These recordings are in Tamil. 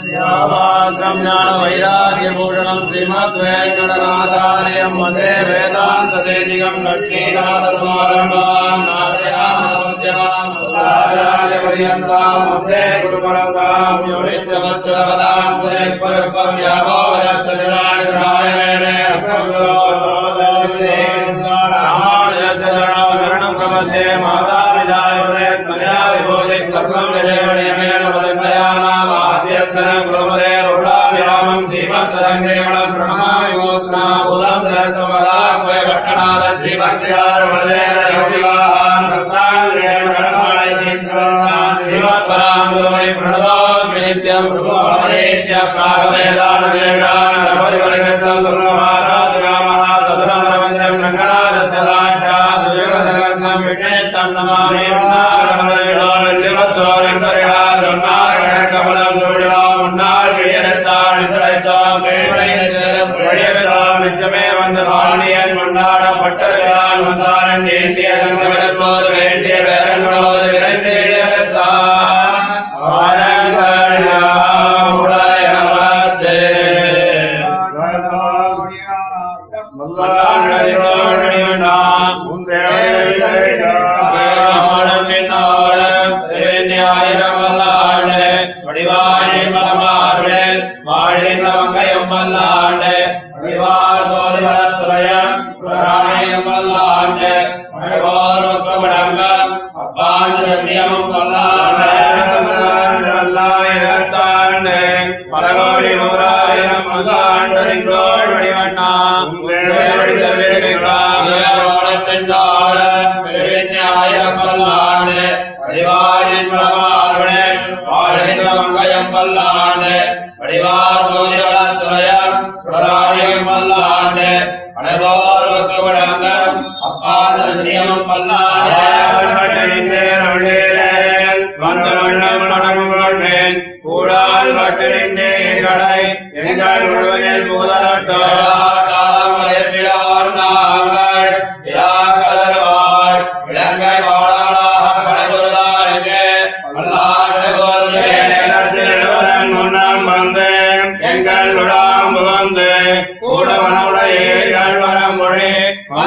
श्रीयावाश्रम्याणवैराग्यभूषणम् श्रीमद्वेङ्कटनाचार्यम् वंदे मते लक्ष्मीनाथस्मारणाचार्यपर्यन्ताम् वंदे गुरुपरम्पराम् योनित्यमच्चरपदाम् पुरे परपम् यावोलयस्तनिराणि प्रपद्ये पदे त्वया विभोजे भक्त्यारमणदेवयोगिवान् भक्ताङ्ग्रेण ब्रह्मणैतीन्द्रवशान् श्रीमत्पराङ्गुलमणि प्रणदाग्नित्यं प्रभुमहरेत्य प्रागवेदानदेशानरपरिवर्गतं दुर्गमाराधुरामः सदुरमरवन्दं रङ्गणादस्य दाष्टादुजगदगन्धं विषयत्तं नमामेव பாண்டியன் கொண்டாட பட்டர்களால் வந்தாரன் வேண்டிய சங்கமிடத்தோது வேண்டிய பேரன்போது விரைந்து கிழியரத்தான் வடிவண்ணா கூடால் கடை எங்கள் முழுவதில் முதலட்டோ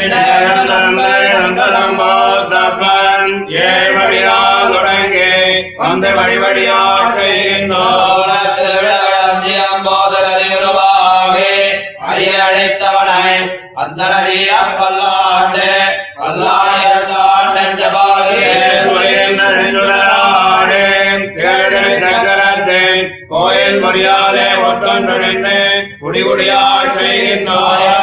வல்லாயிரத்தான் ஏழ்வடியால் தொடங்கி அந்த வழிவடியாற்றுகின்றோம் அழித்தவனை அந்த நதிய பல்லாண்டு பல்லாயிரத்தாண்டு கோயில் மரியாதை ஒத்தொன்று நின்று குடிகுடியாற்றுகின்றோம்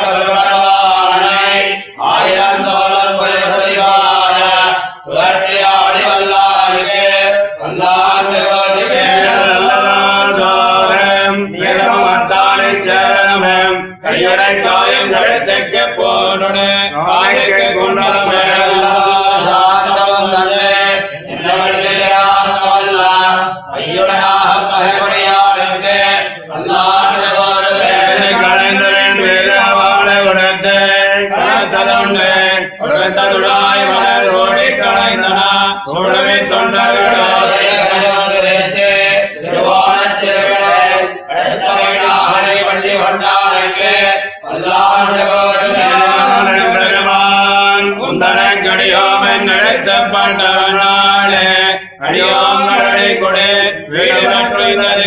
அடியோங்களை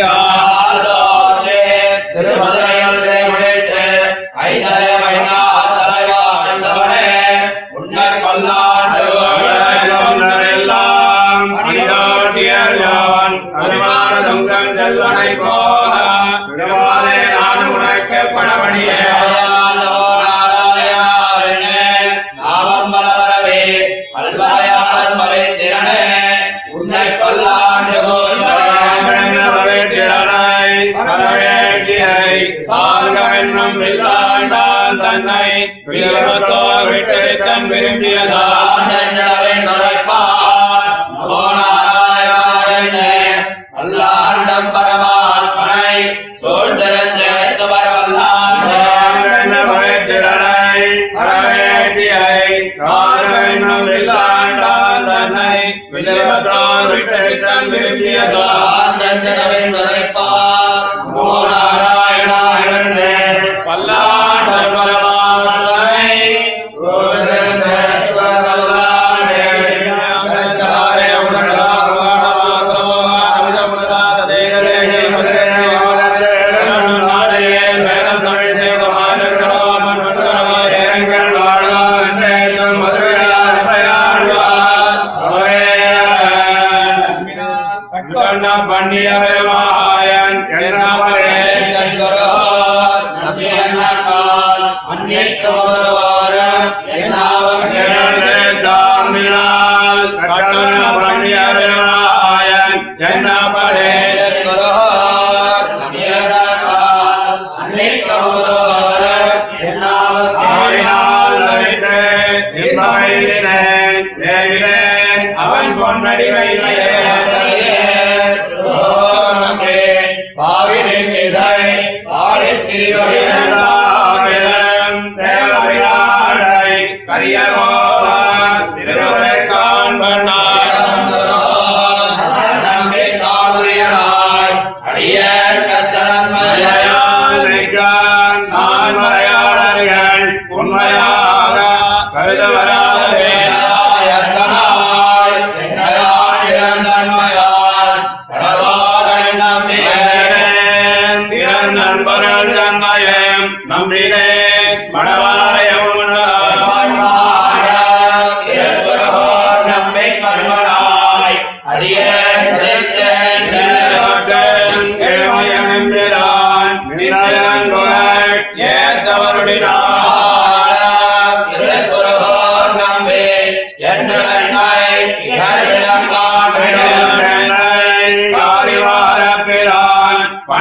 தன்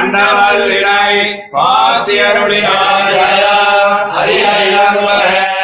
பண்டவல்லினை பாத்தியருளினாய் அடியவரின்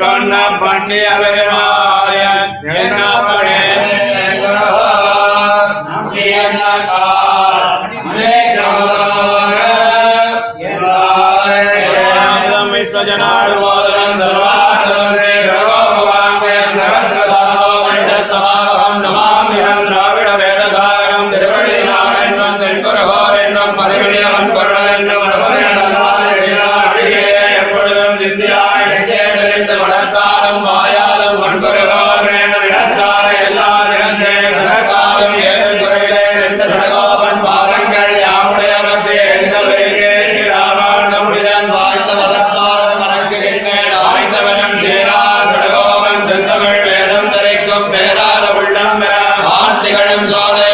गण पुण्य विरमा Gonzalez.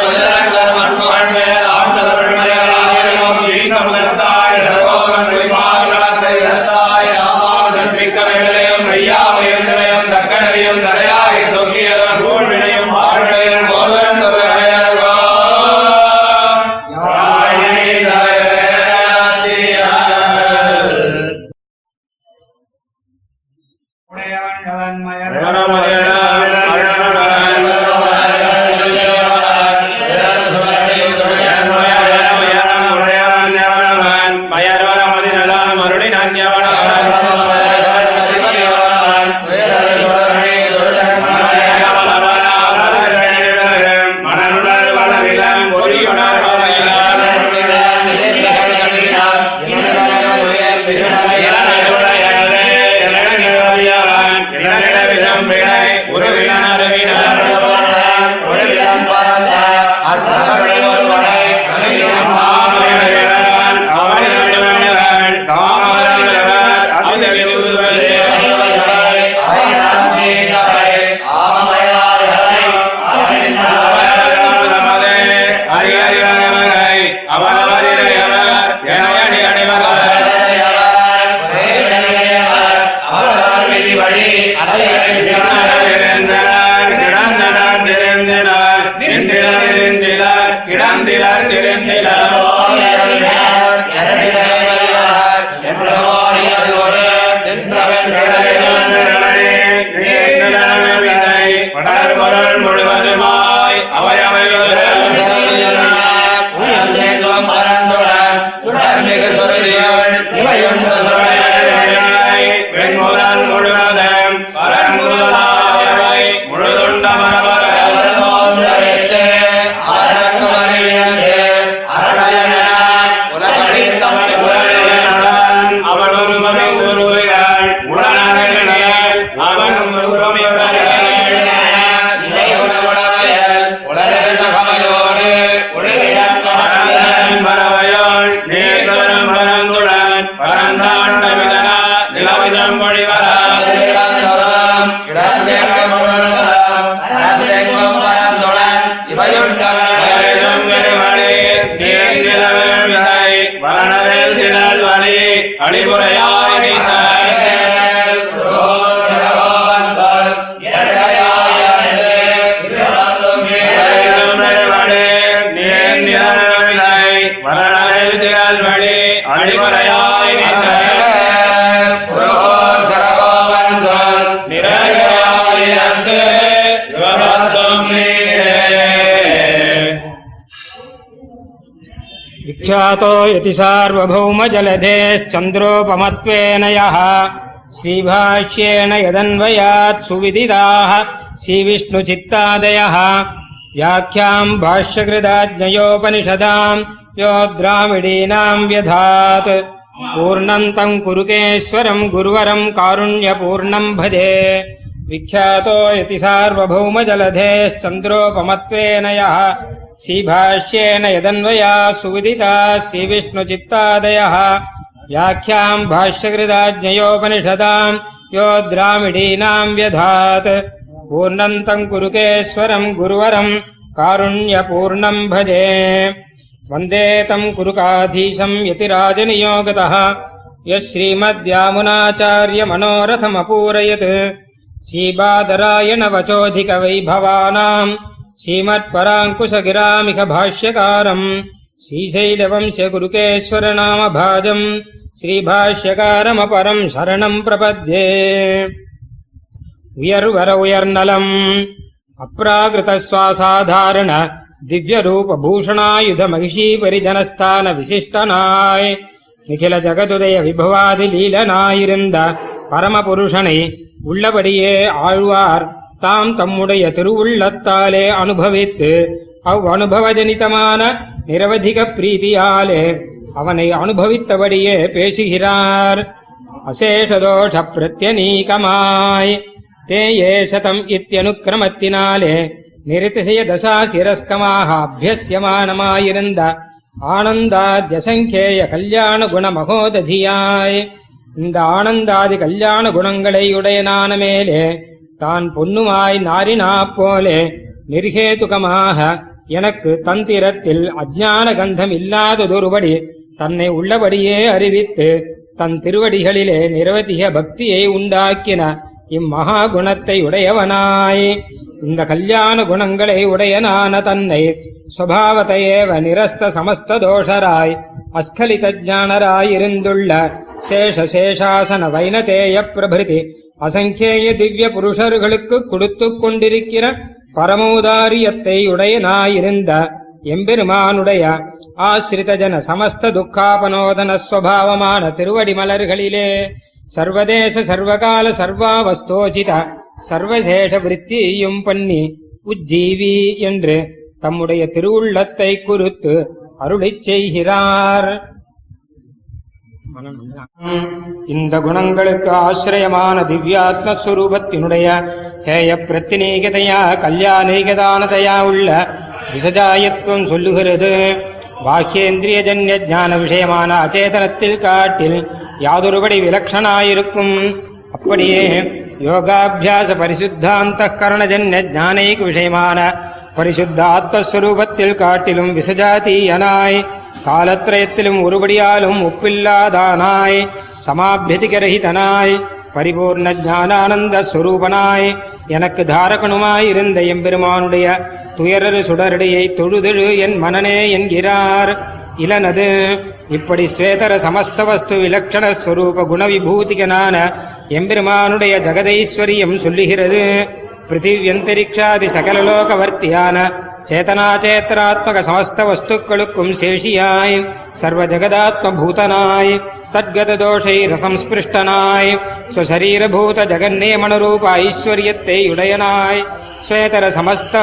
विख्यातो यति सार्वभौमजलधेश्चन्द्रोपमत्वेन यः। श्रीभाष्येण यदन्वयात् सुविदिताः श्रीविष्णुचित्तादयः। व्याख्याम् भाष्यकृदाज्ञयोपनिषदाम् यो द्राविडीनाम् व्यधात्। पूर्णम् तम् कुरुकेश्वरम् गुरुवरम् कारुण्यपूर्णम् भजे। विख्यातो यति सार्वभौमजलधेश्चन्द्रोपमत्वेन यः श्रीभाष्येण यदन्वया सुविदिता श्रीविष्णुचित्तादयः व्याख्याम् भाष्यकृदाज्ञयोपनिषदाम् यो द्राविडीनाम् व्यधात् पूर्णम् तम् कुरुकेश्वरम् गुरुवरम् कारुण्यपूर्णम् भजे वन्दे तम् कुरुकाधीशम् यतिराजनियोगतः यः श्रीमद्यामुनाचार्यमनोरथमपूरयत् श्रीबादरायणवचोऽधिकवैभवानाम् श्रीमत्पराङ्कुशगिरामिक भाष्यकारम् श्रीशैलवंशगुरुकेश्वरनामभाजम् श्रीभाष्यकारमपरम् शरणम् प्रपद्ये உயர்வர உயர்நலம் அப்ராகிருதஸ்வாசாதாரண திவ்யரூப பூஷணாயுத மகிஷி பரிஜனஸ்தான விசிஷ்டனாய் நிகில ஜகதுதய விபவாதி லீலனாயிருந்த பரமபுருஷனை உள்ளபடியே ஆழ்வார் தாம் தம்முடைய திருவுள்ளத்தாலே அனுபவித்து அவ் அனுபவஜனிதமான நிரவதிக பிரீதியாலே அவனை அனுபவித்தபடியே பேசுகிறார். அசேஷதோஷ பிரத்யநீகமாய். தே ஏசதம் இத்தியனுக்கிரமத்தினாலே நிறுதிசய தசா சிரஸ்கமாக அபியசியமானமாயிருந்த ஆனந்தாத்யசங்கேய கல்யாண குண மகோததியாய். இந்த ஆனந்தாதி கல்யாண குணங்களை உடையனான மேலே தான் பொன்னுமாய் நாரினா போலே. நிர்ஹேதுகமாக எனக்கு தந்திரத்தில் அஜ்ஞான கந்தம் இல்லாததொருபடி தன்னை உள்ளபடியே அறிவித்து தன் திருவடிகளிலே நிரவதிக பக்தியை உண்டாக்கின இம்மகா குணத்தை உடையவனாய். இந்த கல்யாண குணங்களை உடையனான தன்னை சுபாவத்தையேவ நிரஸ்த சமஸ்த தோஷராய் அஸ்கலித ஜானராயிருந்துள்ள சேஷசேஷாசன வைனதேய பிரபிருதி அசங்கேய திவ்ய புருஷர்களுக்கு கொடுத்து கொண்டிருக்கிற பரமோதாரியத்தை உடையனாயிருந்த எம்பெருமானுடைய ஆசிரிதஜன சமஸ்த துக்காபனோதன ஸ்வபாவமான திருவடி மலர்களிலே சர்வதேச சர்வகால சர்வாவஸ்தோஜித சர்வசேஷ விருத்தியையும் பண்ணி உஜ்ஜீவி என்று தம்முடைய திருவுள்ளத்தை குறித்து அருளிச் செய்கிறார். இந்த குணங்களுக்கு ஆசிரியமான திவ்யாத்மஸ்வரூபத்தினுடைய ஹேய பிரத்தினீகதையா கல்யாணீகதானதையா உள்ள விசஜாயத்துவம் சொல்லுகிறது. பாஹ்யேந்திரிய ஜன்ய ஜான விஷயமான அச்சேதனத்தில் காட்டில் யாதொருபடி விலக்ஷனாயிருக்கும். அப்படியே யோகாபியாச பரிசுத்தாந்த கரணஜன்ய ஜானைக்கு விஷயமான பரிசுத்த ஆத்மஸ்வரூபத்தில் காட்டிலும் விசஜாதீயனாய் காலத்ரயத்திலும் ஒருபடியாலும் ஒப்பில்லாதானாய் சமாபியதிகரகிதனாய் பரிபூர்ண ஜானானந்த ஸ்வரூபனாய் எனக்கு தாரகனுமாயிருந்த எம்பெருமானுடைய துயரரு சுடரடியை தொழுதெழு என் மனனே என்கிறார். இலனது இப்படி ஸ்வேதர சமஸ்தவஸ்து விலக்ஷண ஸ்வரூப குணவிபூதிகனான எம்பெருமானுடைய ஜெகதைஸ்வரியம் சொல்லுகிறது. பிருத்திவியந்தரிக்ஷாதி சகலலோகவர்த்தியான சேதனாச்சேத்தனாத்மக சமஸ்த வஸ்துக்களுக்கும் சேஷியாய் சர்வ ஜெகதாத்ம பூதனாய் தத்கத தோஷை ரசம்ஸ்பிருஷ்டனாய் ஸ்வசரீரபூத ஜெகன்னேமனரூப ஐஸ்வர்யத்தை உடையனாய் ஸ்வேதர சமஸ்த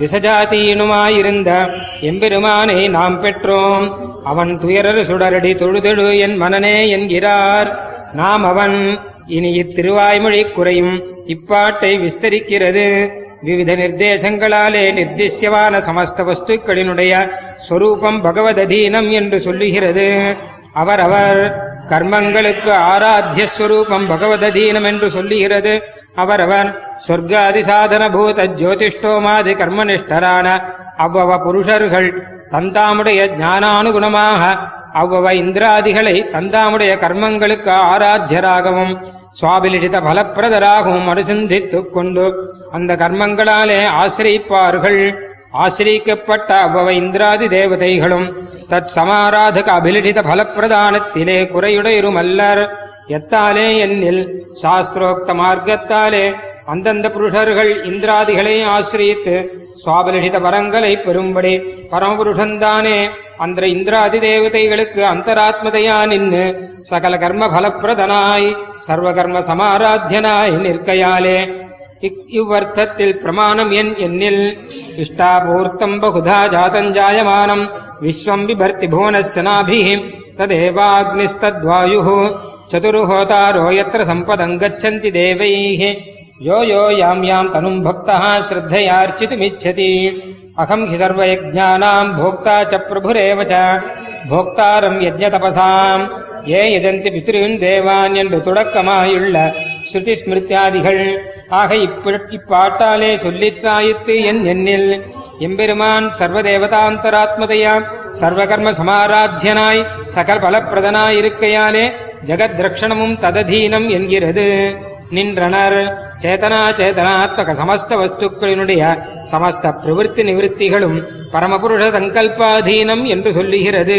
விசஜாதீனுமாயிருந்த எம்பெருமானை நாம் பெற்றோம். அவன் துயரரு சுடரடி தொழுதெழு என் மனனே என்கிறார். நாம் அவன் இனி இத்திருவாய்மொழி குறையும். இப்பாட்டை விஸ்தரிக்கிறது. விவித நிர்தேசங்களாலே நிர்திஷ்யவான சமஸ்த வஸ்துக்களினுடைய ஸ்வரூபம் பகவததீனம் என்று சொல்லுகிறது. அவரவர் கர்மங்களுக்கு ஆராத்திய ஸ்வரூபம் பகவததீனம் என்று சொல்லுகிறது. அவரவர் சொர்க்காதி சாதன பூத ஜோதிஷ்டோமாதி கர்மனிஷ்டரான அவ்வவ புருஷர்கள் தந்தாமுடைய ஞானானுகுணமாக அவ்வவ இந்திராதிகளை தந்தாமுடைய கர்மங்களுக்கு ஆராத்தியராகவும் சுவாபிலிஷித பலப்பிரதராகவும் அனுசந்தித்துக் கொண்டு அந்த கர்மங்களாலே ஆசிரிப்பார்கள் ஆசிரிக்கப்பட்ட அவ்வவ இந்திராதி தேவதைகளும் தத் சமாராதக அபிலிஷித பலப்பிரதானத்திலே குறையுடையருமல்லர். எத்தாலே என்னில் சாஸ்திரோக்த மார்க்கத்தாலே அந்தந்த புருஷர்கள் இந்திராதிகளை ஆசிரியித்து சுவாபிலிஷித வரங்களை பெறும்படி பரமபுருஷந்தானே அந்த இந்திராதி தேவதைகளுக்கு அந்தராத்மதையா நின்று சகல கர்ம பலப்பிரதனாய் சர்வகர்ம சமாராத்தியனாய் நிற்கையாலே. இவ்வர்த்தத்தில் பிரமாணம் என் என்னில் இஷ்டாபூர்த்தம் பகுதா ஜாதஞ்சாயமானம் விஸ்வம் பிபர்த்தி புவனஸ்ய நாபிஹி ததேவாக்னிஸ்தத்வாயு சதுர்ஹோதாரோ சம்பதம் கச்சந்தி தேவைः यो यो यां यां तनुम् भक्तः श्रद्धयार्चितुमिच्छति अहम् हि सर्वयज्ञानाम् भोक्ता च प्रभुरेव च भोक्तारम् यज्ञतपसाम् ஏ எதந்தி பித்ருவின் தேவான் என்று தொடக்கமாயுள்ள ஸ்ருதி ஸ்மிருத்தியாதிகள் ஆக இப்ப இப்பாட்டாலே சொல்லித்தாயித்து என் எண்ணில் எம்பெருமான் சர்வதேவதாந்தராத்மதையா சர்வகர்ம சமாராத்தியனாய் சகல பலப்பிரதனாய் இருக்கையாலே ஜகத் ரக்ஷணமும் தததீனம் என்கிறது நின்றனர். சேதனா சேதனாத்மக சமஸ்த வஸ்துக்களினுடைய சமஸ்த பிரவிற்த்தி நிவிருத்திகளும் பரமபுருஷ சங்கல்பாதீனம் என்று சொல்லுகிறது.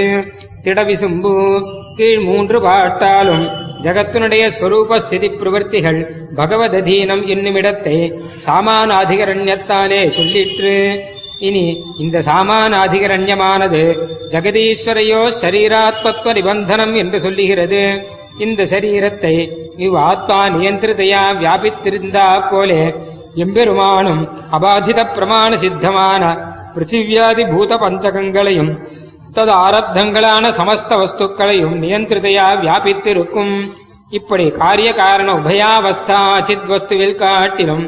திடவிசும்பு கீழ் மூன்று பாட்டாலும் ஜகத்தினுடைய ஸ்வரூப ஸ்திதி பிரவர்த்திகள் பகவததீனம் என்னுமிடத்தை சாமானாதிகரண்யத்தாலே சொல்லிற்று. இனி இந்த சாமானாதிகரண்யமானது ஜெகதீஸ்வரையோ சரீராத்மத்துவ நிபந்தனம் என்று சொல்லுகிறது. இந்த சரீரத்தை இவ் ஆத்மா நியந்திரிதையா வியாபித்திருந்தா போலே. எம்பெருமானும் அபாதித பிரமாண சித்தமான பிருத்திவியாதி பூத பஞ்சகங்களையும் தது ஆரப்தங்களான சமஸ்த வஸ்துக்களையும் நியந்திரிதையா வியாபித்திருக்கும். இப்படி காரிய காரண உபயாவஸ்தா அச்சித் வஸ்துவில் காட்டிலும்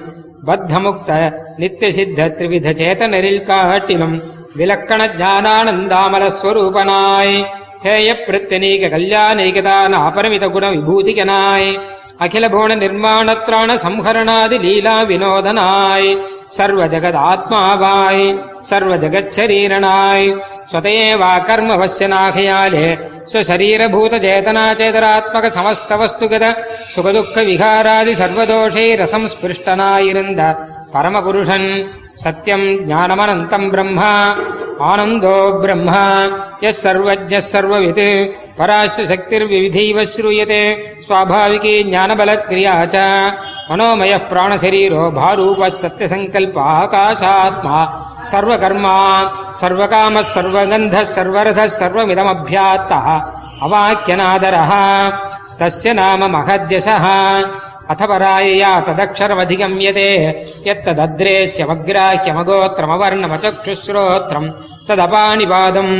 பத்தமுக்த நித்திய சித்த திரிவித சேதனரில் காட்டிலும் விலக்கண ஞானானந்தாமல ஸ்வரூபனாய் ஹேய பிரத்தனீக கல்யாணீகதான அபரமித குண விபூதிகனாய் அகில புவன நிர்மாணத்ராண சம்ஹரணாதி லீலா வினோதனாய் சர்வ ஜகத் ஆத்மாவாய் சர்வ ஜகச்சரீரனாய் ஸ்வதேவா கர்மவசியனாகையாலே ஸ்வசரீரபூத சேதனா சேதராத்மக சமஸ்த வஸ்துகத सत्यम् ज्ञानमनन्तम् ब्रह्म आनन्दो ब्रह्म। यः सर्वज्ञः सर्ववित् पराश्च शक्तिर्विविधैव श्रूयते स्वाभाविकी ज्ञानबलक्रिया च। मनोमयः प्राणशरीरो भारूपः सत्यसङ्कल्पाकाशात्मा सर्वकर्मा सर्वकामः सर्वगन्धः सर्वरथः सर्वमिदमभ्यात्तः। अवाक्यनादरः। तस्य नाम महद्यशः। अथ परायया तदक्षरमधिगम्यते यत्तदद्रेश्यमग्राह्यमगोत्रमवर्णमचक्षुश्रोत्रम् तदपानिपादम्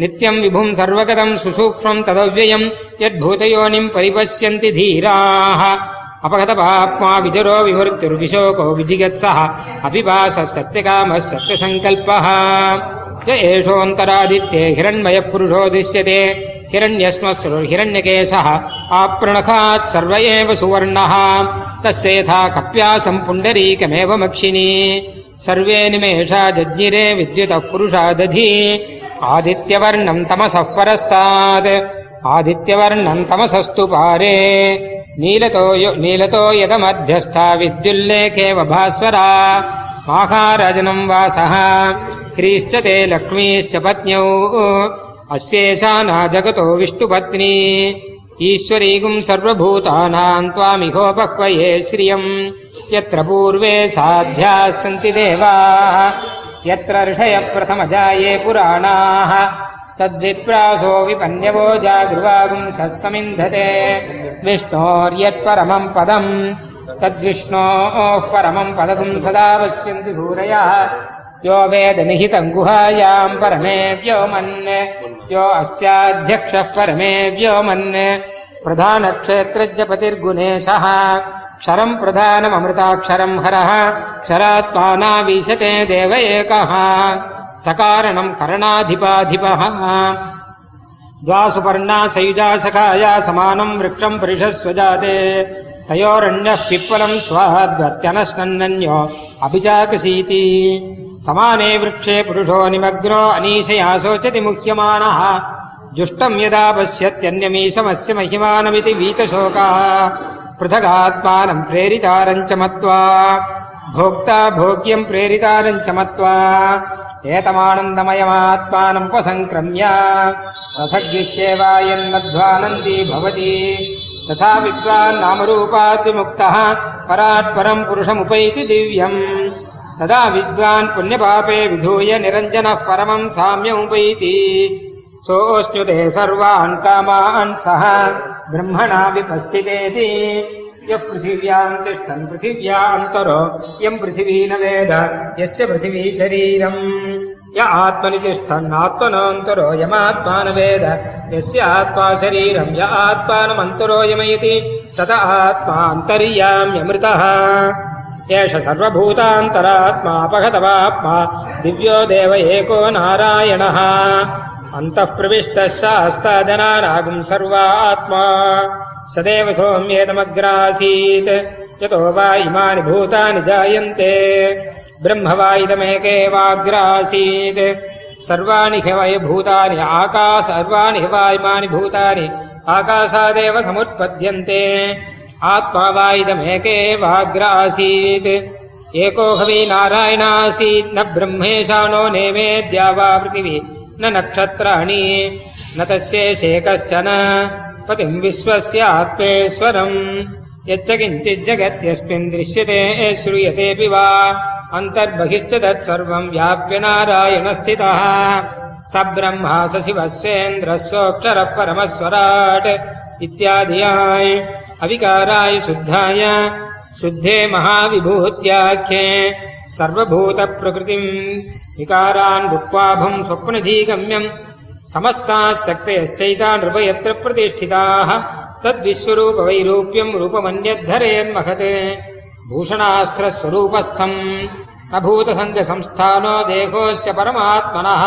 नित्यम् विभुम् सर्वगतम् सुसूक्ष्मम् तदव्ययम् यद्भूतयोनिम् परिपश्यन्ति धीराः अपगतपाप्मा विजरो विमृत्युर्विशोको विजिगत्सः अपिपासः सत्यकामः सत्यसङ्कल्पः य एषोऽन्तरादित्ये हिरण्मयः पुरुषो दृश्यते हिरण्यश्मश्रुर्हिरण्यकेशः आपृणखात् सर्व एव सुवर्णः। तस्य यथा कप्यासम् पुण्डरीकमेव मक्षिणी सर्वे निमेषा जज्ञिरे विद्युतः पुरुषा दधी। आदित्यवर्णम् तमसः परस्तात्। आदित्यवर्णम् तमसस्तु पारे। नीलतो नीलतो यदमध्यस्था विद्युल्लेखेव भास्वरा। माहारजनम् वासः। ह्रीश्च ते लक्ष्मीश्च पत्न्यौ अस्येषा न जगतो विष्णुपत्नी ईश्वरीगुम् सर्वभूतानाम् त्वामिहोपह्वये श्रियम् यत्र पूर्वे साध्याः सन्ति देवाः यत्र ऋषयः प्रथमजाये पुराणाः तद्विप्रासो विपन्यवो जागृवागुंसः समिन्धते विष्णोर्यत्परमम् पदम् तद्विष्णोः परमम् पदगुम् सदा पश्यन्ति सूरयः यो वेदनिहितम् गुहायाम् परमे व्योमन् यो अस्याध्यक्षः परमे व्योमन् प्रधानक्षेत्रज्ञपतिर्गुणेशः क्षरम् प्रधानममृताक्षरम् हरः क्षरात्मानावीशते देव एकः सकारणम् करणाधिपाधिपः द्वासुपर्णा सयुजा सखाया समानम् वृक्षम् परिषस्वजाते तयोरण्यः पिप्पलम् स्वाद्वत्यनश्नन्यो अभिचाकसीति समाने वृक्षे पुरुषो निमग्नो अनीशया शोचति मुह्यमानः जुष्टम् यदा पश्यत्यन्यमीशमस्य महिमानमिति वीतशोकः पृथगात्मानम् प्रेरितारम् च मत्वा भोक्ता भोग्यम् प्रेरितारम् च मत्वा एतमानन्दमयमात्मानमुपसङ्क्रम्य रथगृह्येवायन्नध्वानन्दी भवति तथा विद्वान् नामरूपात् विमुक्तः परात् परम् पुरुषमुपैति दिव्यम् तदा विद्वान् पुण्यपापे विधूय निरञ्जनः परमम् साम्यमुपैति सोऽश्नुते सर्वान् कामान् सः ब्रह्मणा विपश्चितेति यः पृथिव्याम् तिष्ठन् पृथिव्यान्तरो यम् पृथिवी न वेद यस्य पृथिवी शरीरम् य आत्मनि तिष्ठन् आत्मनान्तरो यमात्मा न वेद यस्य आत्मा शरीरम् य आत्मानमन्तरो यमयति तत आत्मान्तर्याम्यमृतः एष सर्वभूतान्तरात्मा अपगतवात्मा दिव्यो देव एको नारायणः अन्तः प्रविष्टः शास्ताजनानागुम् सर्वात्मा सदैव सौम्येदमग्रासीत् यतो वा इमानि भूतानि जायन्ते ब्रह्म वा इदमेके वाग्रासीत् सर्वाणि हि वै भूतानि आकाश सर्वाणि हि वा इमानि भूतानि आकाशादेव समुत्पद्यन्ते आत्मा वा इदमेके वाग्र आसीत् एको हवि नारायणासीत् न ब्रह्मेशानो नेमेद्या वा पृथिवी न नक्षत्राणि न तस्येषे कश्चन पतिम् विश्वस्य आत्मेश्वरम् यच्च किञ्चित् जगत्यस्मिन् दृश्यते श्रूयतेऽपि वा। अन्तर्बहिश्च तत्सर्वम् व्याप्य नारायणस्थितः। स ब्रह्मा स शिवः सेन्द्रः सोऽक्षरः परमस्वराट्। इत्यादियाय अविकाराय शुद्धाय शुद्धे महाविभूत्याख्ये सर्वभूतप्रकृतिम् विकारान् भुक्त्वाभम् स्वप्नधीगम्यम् समस्ताः शक्तयश्चैता नृपयत्र प्रतिष्ठिताः तद्विश्वरूपवैरूप्यम् रूपमन्यद्धरेन्महत् भूषणास्त्रस्वरूपस्थम् न भूतसङ्गसंस्थानो देहोऽस्य परमात्मनः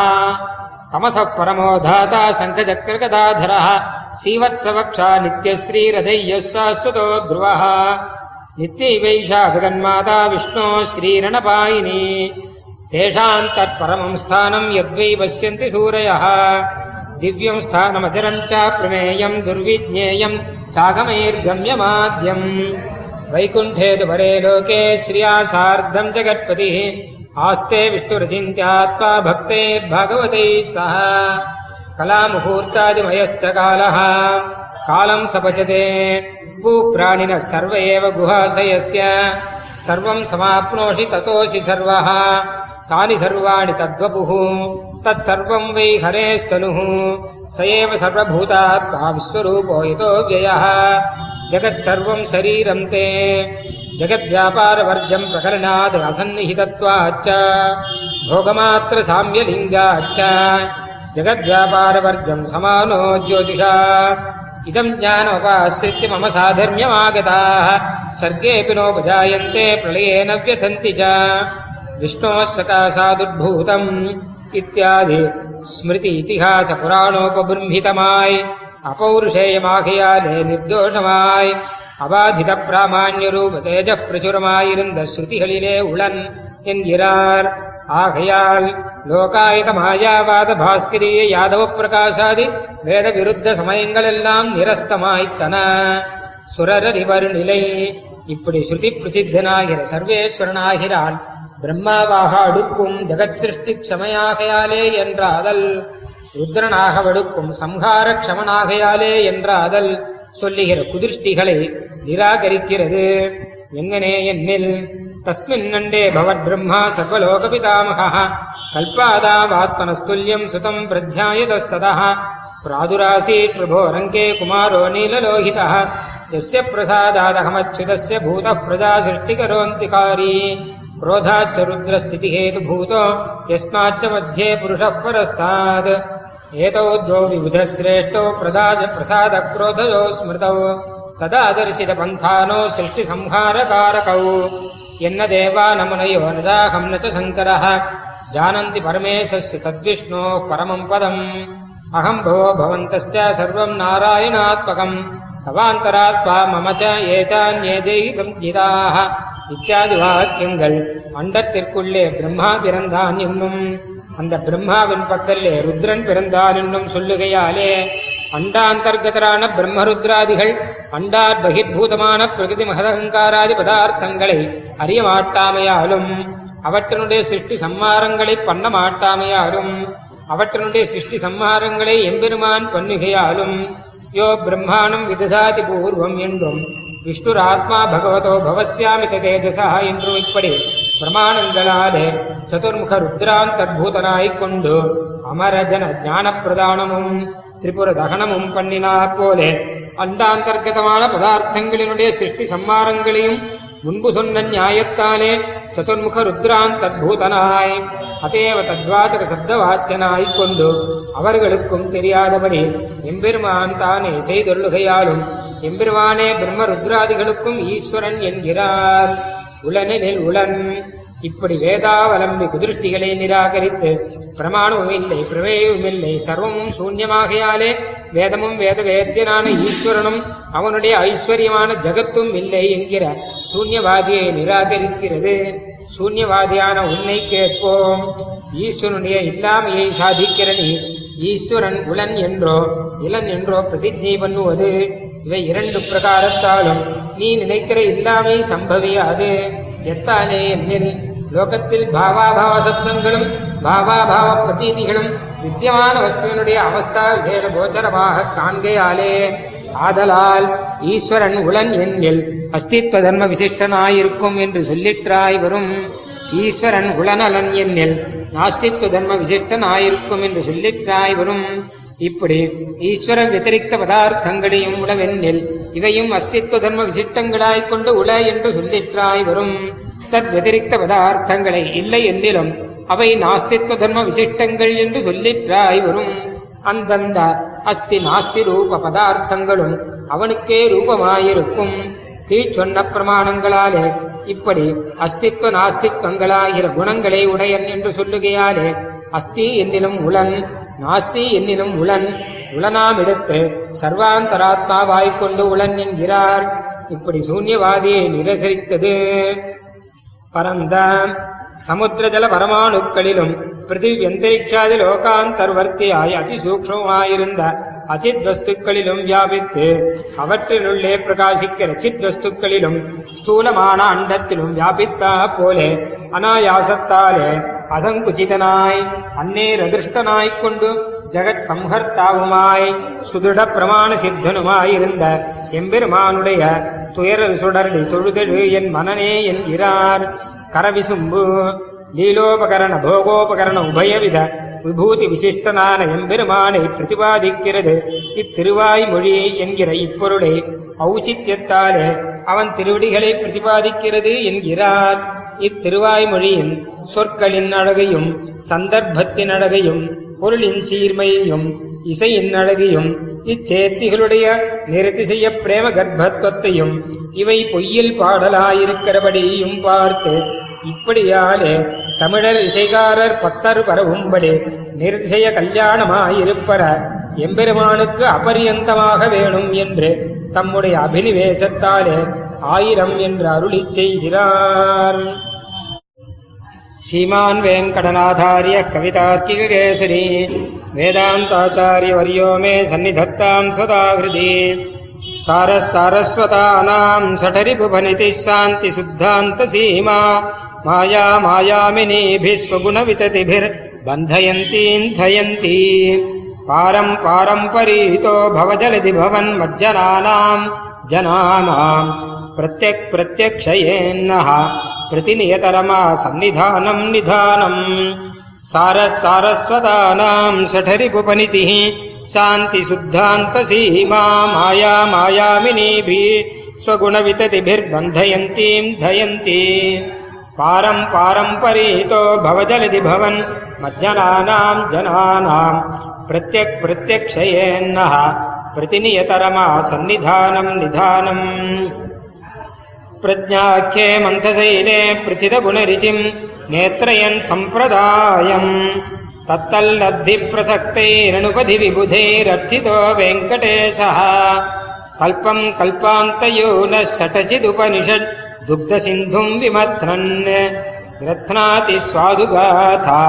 அமச பரமோ தாதா சங்கச்சக்கரகதாதர சீவத்சவக்ஷா நித்யஸ்ரீரதையஸ்சாஸ்துதோ துருவா நித்யைவைஷா ஜகன்மாதா விஷ்ணோ ஸ்ரீரணபாயினி. தேஷாம் தற்பரமம் ஸ்தானம் யத்வை வசியந்தி சூரயः திவ்யம் ஸ்தானமதிரஞ்ச பிரமேயம் துர்விஜ்ஞேயம் சாகமைர்கம்யமாத்யம் வைகுண்டே துபரே லோகே ஸ்ரீயா சார்த்தம் ஜகத்பதிः आस्ते विष्णुरचिन्त्यात्मा भक्तैर्भागवतैः सह। कलामुहूर्तादिमयश्च कालः। कालम् सपचते। भूप्राणिनः सर्व एव गुहाशयस्य। सर्वम् समाप्नोषि ततोऽसि सर्वः। तानि सर्वाणि तद्वपुः। तत्सर्वम् वै हरेस्तनुः। स एव सर्वभूतात्मा विश्वरूपो यतो व्ययः जगत्सर्वम् शरीरम् ते जगद्व्यापारवर्जम् प्रकरणात् असन्निहितत्वाच्च भोगमात्रसाम्यलिङ्गाच्च जगद्व्यापारवर्जम् समानो ज्योतिषा इदम् ज्ञानमुपाश्रित्य मम साधर्म्यमागताः सर्गेऽपि नोपजायन्ते प्रलयेन व्यथन्ति च विष्णोः सकाशादुद्भूतम् इत्यादि स्मृति इतिहास அபௌருஷேயமாகையாலே நிர்தோஷமாய். அபாதித பிராமான்ய ரூப தேஜ பிரச்சுரமாயிருந்த ஸ்ருதிகளிலே உளன் என்கிறார். ஆகையால் லோகாயத மாயாவாத பாஸ்கரிய யாதவ பிரகாசாதி வேத விருத்த சமயங்களெல்லாம் நிரஸ்தமாய்த்தன. சுரரறிவர் நிலை. இப்படி ஸ்ருதி பிரசித்தனாகிற சர்வேஸ்வரனாகிறான் பிரம்மாவாக அடுக்கும் ஜெகத் சிருஷ்டி சமயாகையாலே என்றாதல் ருத்ரனாக வடுக்கும் சம்ஹார க்ஷமனாகையாலே என்றாதல் சொல்லுகிற குதிருஷ்டிகளை நிராகரிக்கிறது எங்கனே என்னில் தஸ்மின் நண்டே பவத் பிரம்மா சர்வலோக பிதாமகः கல்பாதாவாத்மனஸ்துல்யம் சுதம் பிரத்யாயதஸ்ததः प्रादुरासीत् प्रभो रङ्के कुमारो नीललोहितः यस्य प्रसादादहमच्युतस्य भूतः प्रजा सृष्टिकरोऽन्तिकारी क्रोधाच्च रुद्रस्थितिहेतुभूतो यस्माच्च मध्ये पुरुषः परस्तात् एतौ द्वौ विबुधः श्रेष्ठौ प्रदाज प्रसादक्रोधयो स्मृतौ तदा दर्शितपन्थानो सृष्टिसंहारकारकौ यन्न देवा न मुनयो न दाहं न च शङ्करः जानन्ति परमेशस्य तद्विष्णोः परमम् पदम् अहम् भवो भवन्तश्च सर्वम् नारायणात्मकम् तवान्तरात्मा मम च ये चान्ये देहि संहिताः இத்தியாதி வாக்கியங்கள். அண்டத்திற்குள்ளே பிரம்மா பிறந்தான் என்னும். அந்த பிரம்மாவின் பக்கல்லே ருத்ரன் பிறந்தான் என்னும் சொல்லுகையாலே அண்டாந்தர்கதரான பிரம்மருத்ராதிகள் அண்டார் பகிர்பூதமான பிரகிருதி மகதகங்காராதி பதார்த்தங்களை அறிய மாட்டாமையாலும் அவற்றினுடைய சிருஷ்டி சம்மாரங்களை பண்ண மாட்டாமையாலும் அவற்றினுடைய சிருஷ்டி சம்மாரங்களை எம்பெருமான் பண்ணுகையாலும் யோ பிரம்மாணம் விதசாதி பூர்வம் என்றும் விஷ்ணுராத்மா பகவதோ பவஸ்யாமித தேஜசா என்றும் இப்படி பிரமாணங்களாலே சதுர்முக ருத்ரான் கொண்டு அமரஜன ஞான பிரதானமும் திரிபுர தகனமும் பண்ணினா போலே அண்டாந்தர்கதமான பதார்த்தங்களினுடைய சிருஷ்டி சம்மாரங்களையும் முன்பு சொன்ன நியாயத்தாலே சதுர்முக ருத்ரான் தத்பூதனாய் அதேவ தத்வாச்சக சப்தவாச்சனாய்க் கொண்டு அவர்களுக்கும் தெரியாதபடி எம்பெருமான் தானே செய்தொள்ளுகையாலும் எம்பெருமானே பிரம்ம ருத்ராதிகளுக்கும் ஈஸ்வரன் என்கிறார். உளனெனில் உளன் இப்படி வேதாவலம்பி குதிருஷ்டிகளை நிராகரித்து பிரமாணமும் இல்லை பிரமேயமும் இல்லை சர்வமும் சூன்யமாகையாலே வேதமும் வேத வேத்தியனான ஈஸ்வரனும் அவனுடைய ஐஸ்வர்யமான ஜகத்தும் இல்லை என்கிற சூன்யவாதியை நிராகரிக்கிறது. சூன்யவாதியான உன்னை கேட்போம். ஈஸ்வரனுடைய இல்லாமையை சாதிக்கிற நீ ஈஸ்வரன் உளன் என்றோ இளன் என்றோ பிரதிஜை பண்ணுவது. இவை இரண்டு பிரகாரத்தாலும் நீ நினைக்கிற இல்லாமை சம்பவியாது. எத்தாலே என்னில் லோகத்தில் பாவாபாவ சப்தங்களும் பாவாபாவ பிரதீதிகளும் வித்தியமான வஸ்துவனுடைய அவஸ்தா விசேட கோச்சரமாக காண்கையாலே ஆதலால் ஈஸ்வரன் உளன் என்னில் அஸ்தித்வ தர்ம விசிஷ்டனாயிருக்கும் என்று சொல்லிற்றாய் வரும் ஈஸ்வரன் உளநலன் என்னில் நாஸ்தித்வ தர்ம விசிஷ்டனாயிருக்கும் என்று சொல்லிற்றாய் வரும். இப்படி ஈஸ்வர வத்திரிக்த பதார்த்தங்களையும் உளவெண்ணில் இவையும் அஸ்தித்வ தர்ம விசிஷ்டங்களாய்க் கொண்டு உள என்று சொல்லிற்றாய் வரும். தத் வதிரிக்த பதார்த்தங்களை இல்லை என்றிலும் அவை நாஸ்தித்வ தர்ம விசிஷ்டங்கள் என்று சொல்லிற்றாய் வரும் அந்தந்த அஸ்தி நாஸ்தி ரூப பதார்த்தங்களும் அவனுக்கே ரூபமாயிருக்கும். கீழ் சொன்ன பிரமாணங்களாலே இப்படி அஸ்தித்வ நாஸ்தித்வங்களாகிற குணங்களை உடையன் என்று சொல்லுகையாலே அஸ்தி என்னிலும் உளன் நாஸ்தி என்னிலும் உளன் உளனாம் எடுத்து சர்வாந்தராத்மாவாய்க்கொண்டு உளன் என்கிறார். இப்படி சூன்யவாதியை நிரசரித்தது. பரந்த சமுத்திர ஜல பரமாணுக்களிலும் பிருத்திவி அந்தரிக்ஷாதி லோகாந்தர்வர்த்தியாய் அதிசூக்ஷமாயிருந்த அச்சித் வஸ்துக்களிலும் வியாபித்து அவற்றிலுள்ளே பிரகாசிக்கிற சித் வஸ்துக்களிலும் ஸ்தூலமான அண்டத்திலும் வியாபித்தா போலே அனாயாசத்தாலே ஜெகத் சம்ஹர்த்தாவுமாய் சுதிட பிரமாண சித்தனுமாயிருந்த எம்பெருமானுடைய துயர் சுடர்லி தொழுதெழு என் மனனே என்கிறார் கரவிசும்பு லீலோபகரண போகோபகரண உபயவித விபூதி விசிஷ்டனான எம்பெருமானை பிரதிபாதிக்கிறது. இத்திருவாய்மொழி என்கிற இப்பொருளை ஔச்சித்யத்தாலே அவன் திருவடிகளை பிரதிபாதிக்கிறது என்கிறார். இத்திருவாய்மொழியின் சொற்களின் அழகையும் சந்தர்ப்பத்தின் அழகையும் பொருளின் சீர்மையையும் இசையின் அழகையும் இச்சேத்திகளுடைய நிறுத்திசெய்ய பிரேம கர்ப்பத்வத்தையும் இவை பொய்யில் பாடலாயிருக்கிறபடியும் பார்த்து இப்படியாலே தமிழர் இசைகாரர் பத்தர் பரவும்படி நிர்திசய கல்யாணமாயிருப்பர எம்பெருமானுக்கு அபரியந்தமாக வேணும் என்று தம்முடைய அபினிவேசத்தாலே ஆயிரம் என்று அருளிச் செய்கிறார். श्रीमान् वेङ्कटनाथार्य कवितार्किककेसरी वेदान्ताचार्यवर्यो मे सन्निधत्ताम् सदा हृदि सारः सारस्वतानाम् सठरिपुपनितिः शान्तिशुद्धान्तसीमा माया मायामिनीभिः स्वगुणविततिभिर्बन्धयन्तीन्थयन्ती पारम् पारम्परीतो भवजलधि भवन्मज्जनानाम् जनानाम् प्रत्यक् प्रत्यक्षयेन्नः प्रतिनियतरमा सन्निधानम् निधानम् सारः सारस्वतानाम् सठरिपुपनितिः शान्तिशुद्धान्तसीमा माया मायामिनीभिः स्वगुणविततिभिर्बन्धयन्तीम् धयन्ती पारम् पारम्परीतो भवजलधि भवन् मज्जनानाम् जनानाम् प्रत्यक् प्रत्यक्षयेन्नः प्रतिनियतरमा सन्निधानम् निधानम् प्रज्ञाख्ये मन्थशैले पृथितगुणरिचिम् नेत्रयन् सम्प्रदायम्। तत्तल्लब्धिप्रसक्तैरनुपधिविबुधैरर्थितो वेङ्कटेशः। कल्पम् कल्पान्तयोनः षटचिदुपनिषद् दुग्धसिन्धुम् विमथ्रन् रत्नाति स्वादुगाथा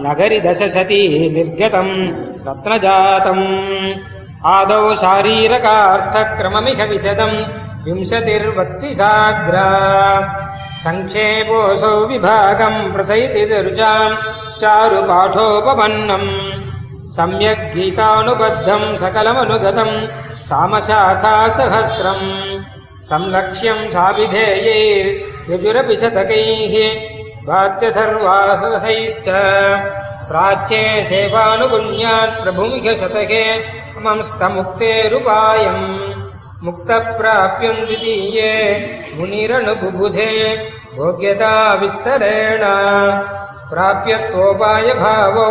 नगरि दशशती निर्गतम् रत्नजातम्। आदौ शारीरकार्थक्रममिह विशदम् विंशतिर्वत्तिसाग्रा सङ्क्षेपोऽसौ विभागम् प्रथयति दरुचाम् चारुपाठोपपन्नम्। सम्यग् गीतानुबद्धम् सकलमनुगतम् सामशाखासहस्रम्। संलक्ष्यम् साविधेयैर्यजुरपि शतकैः। वाद्यथर्वासरसैश्च प्राच्ये सेवानुगुण्यात् प्रभुमिह शतके। मंस्तमुक्तेरुपायम् मुक्तप्राप्यम् द्वितीये मुनिरनुबुबुधे भोग्यता विस्तरेण प्राप्यत्वोपायभावौ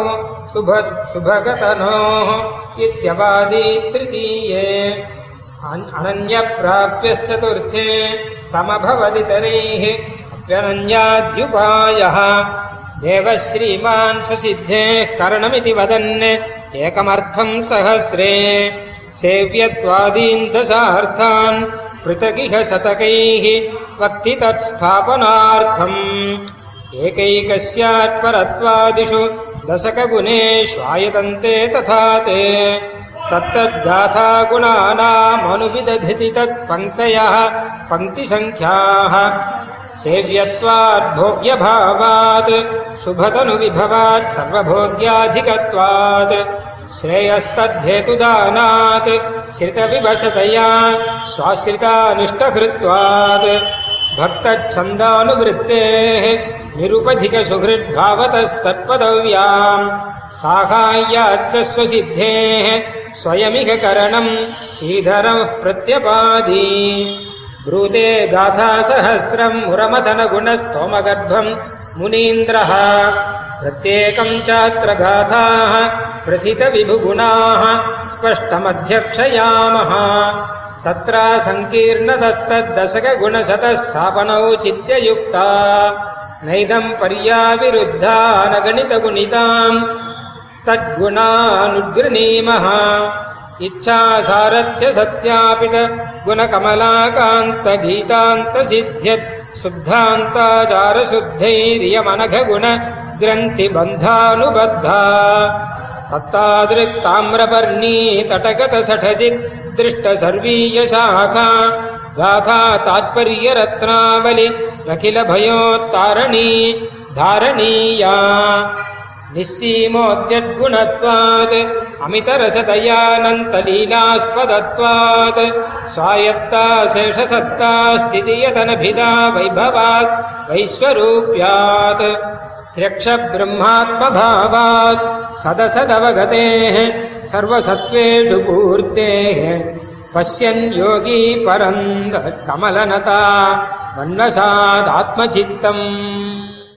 शुभ शुभगतनोः इत्यवादी तृतीये। अन्- अनन्यप्राप्यश्चतुर्थे समभवदितरैः अप्यनन्याद्युपायः। देवः श्रीमान् स्वसिद्धेः करणमिति वदन् एकमर्थम् सहस्रे सेव्यत्वादीन् दशार्थान् पृथगिह शतकैः वक्ति तत्स्थापनार्थम् एकैकस्यात्परत्वादिषु दशकगुणेष्वायतन्ते तथा ते। तत्तद्गाथागुणानामनुविदधति तत्पङ्क्तयः पङ्क्तिसङ्ख्याः। सेव्यत्वात् भोग्यभावात् शुभतनुविभवात् सर्वभोग्याधिकत्वात् श्रेयस्तद्धेतुदानात् श्रितविवशतया स्वाश्रितानिष्टहृत्वात् भक्तच्छन्दानुवृत्तेः निरुपधिकसुहृद्भावतः सत्पदव्याम्। साहाय्याच्च स्वसिद्धेः स्वयमिह करणम् श्रीधरः प्रत्यपादि। ब्रूते गाथासहस्रम् मुरमथनगुणस्तोमगर्भम् मुनीन्द्रः प्रत्येकम् चात्र गाथाः प्रथितविभुगुणाः स्पष्टमध्यक्षयामः तत्र सङ्कीर्णदत्तद्दशकगुणशतस्थापनौ चित्ययुक्ता नैदम् पर्याविरुद्धा न गणितगुणिताम् तद्गुणानुगृणीमः इच्छासारथ्य सत्यापित गुणकमलाकान्तगीतान्तसिद्ध्यत् शुद्धान्ताचारशुद्धैर्यमनघगुण ग्रन्थिबन्धानुबद्धा तत्तादृक्ताम्रपर्णी तटगतसठजित् दृष्टसर्वीयशाखा गाथा तात्पर्यरत्नावलि रखिलभयोत्तारणी धारणीया निःसीमोद्यद्गुणत्वात् अमितरसदयानन्तलीलास्पदत्वात् स्वायत्ता शेषसत्ता स्थितियतनभिदा वैभवात् वैश्वरूप्यात् त्र्यक्षब्रह्मात्मभावात् सदसदवगतेः सर्वसत्त्वेषु पूर्तेः पश्यन् योगी परम् कमलनता वन्नसादात्मचित्तम्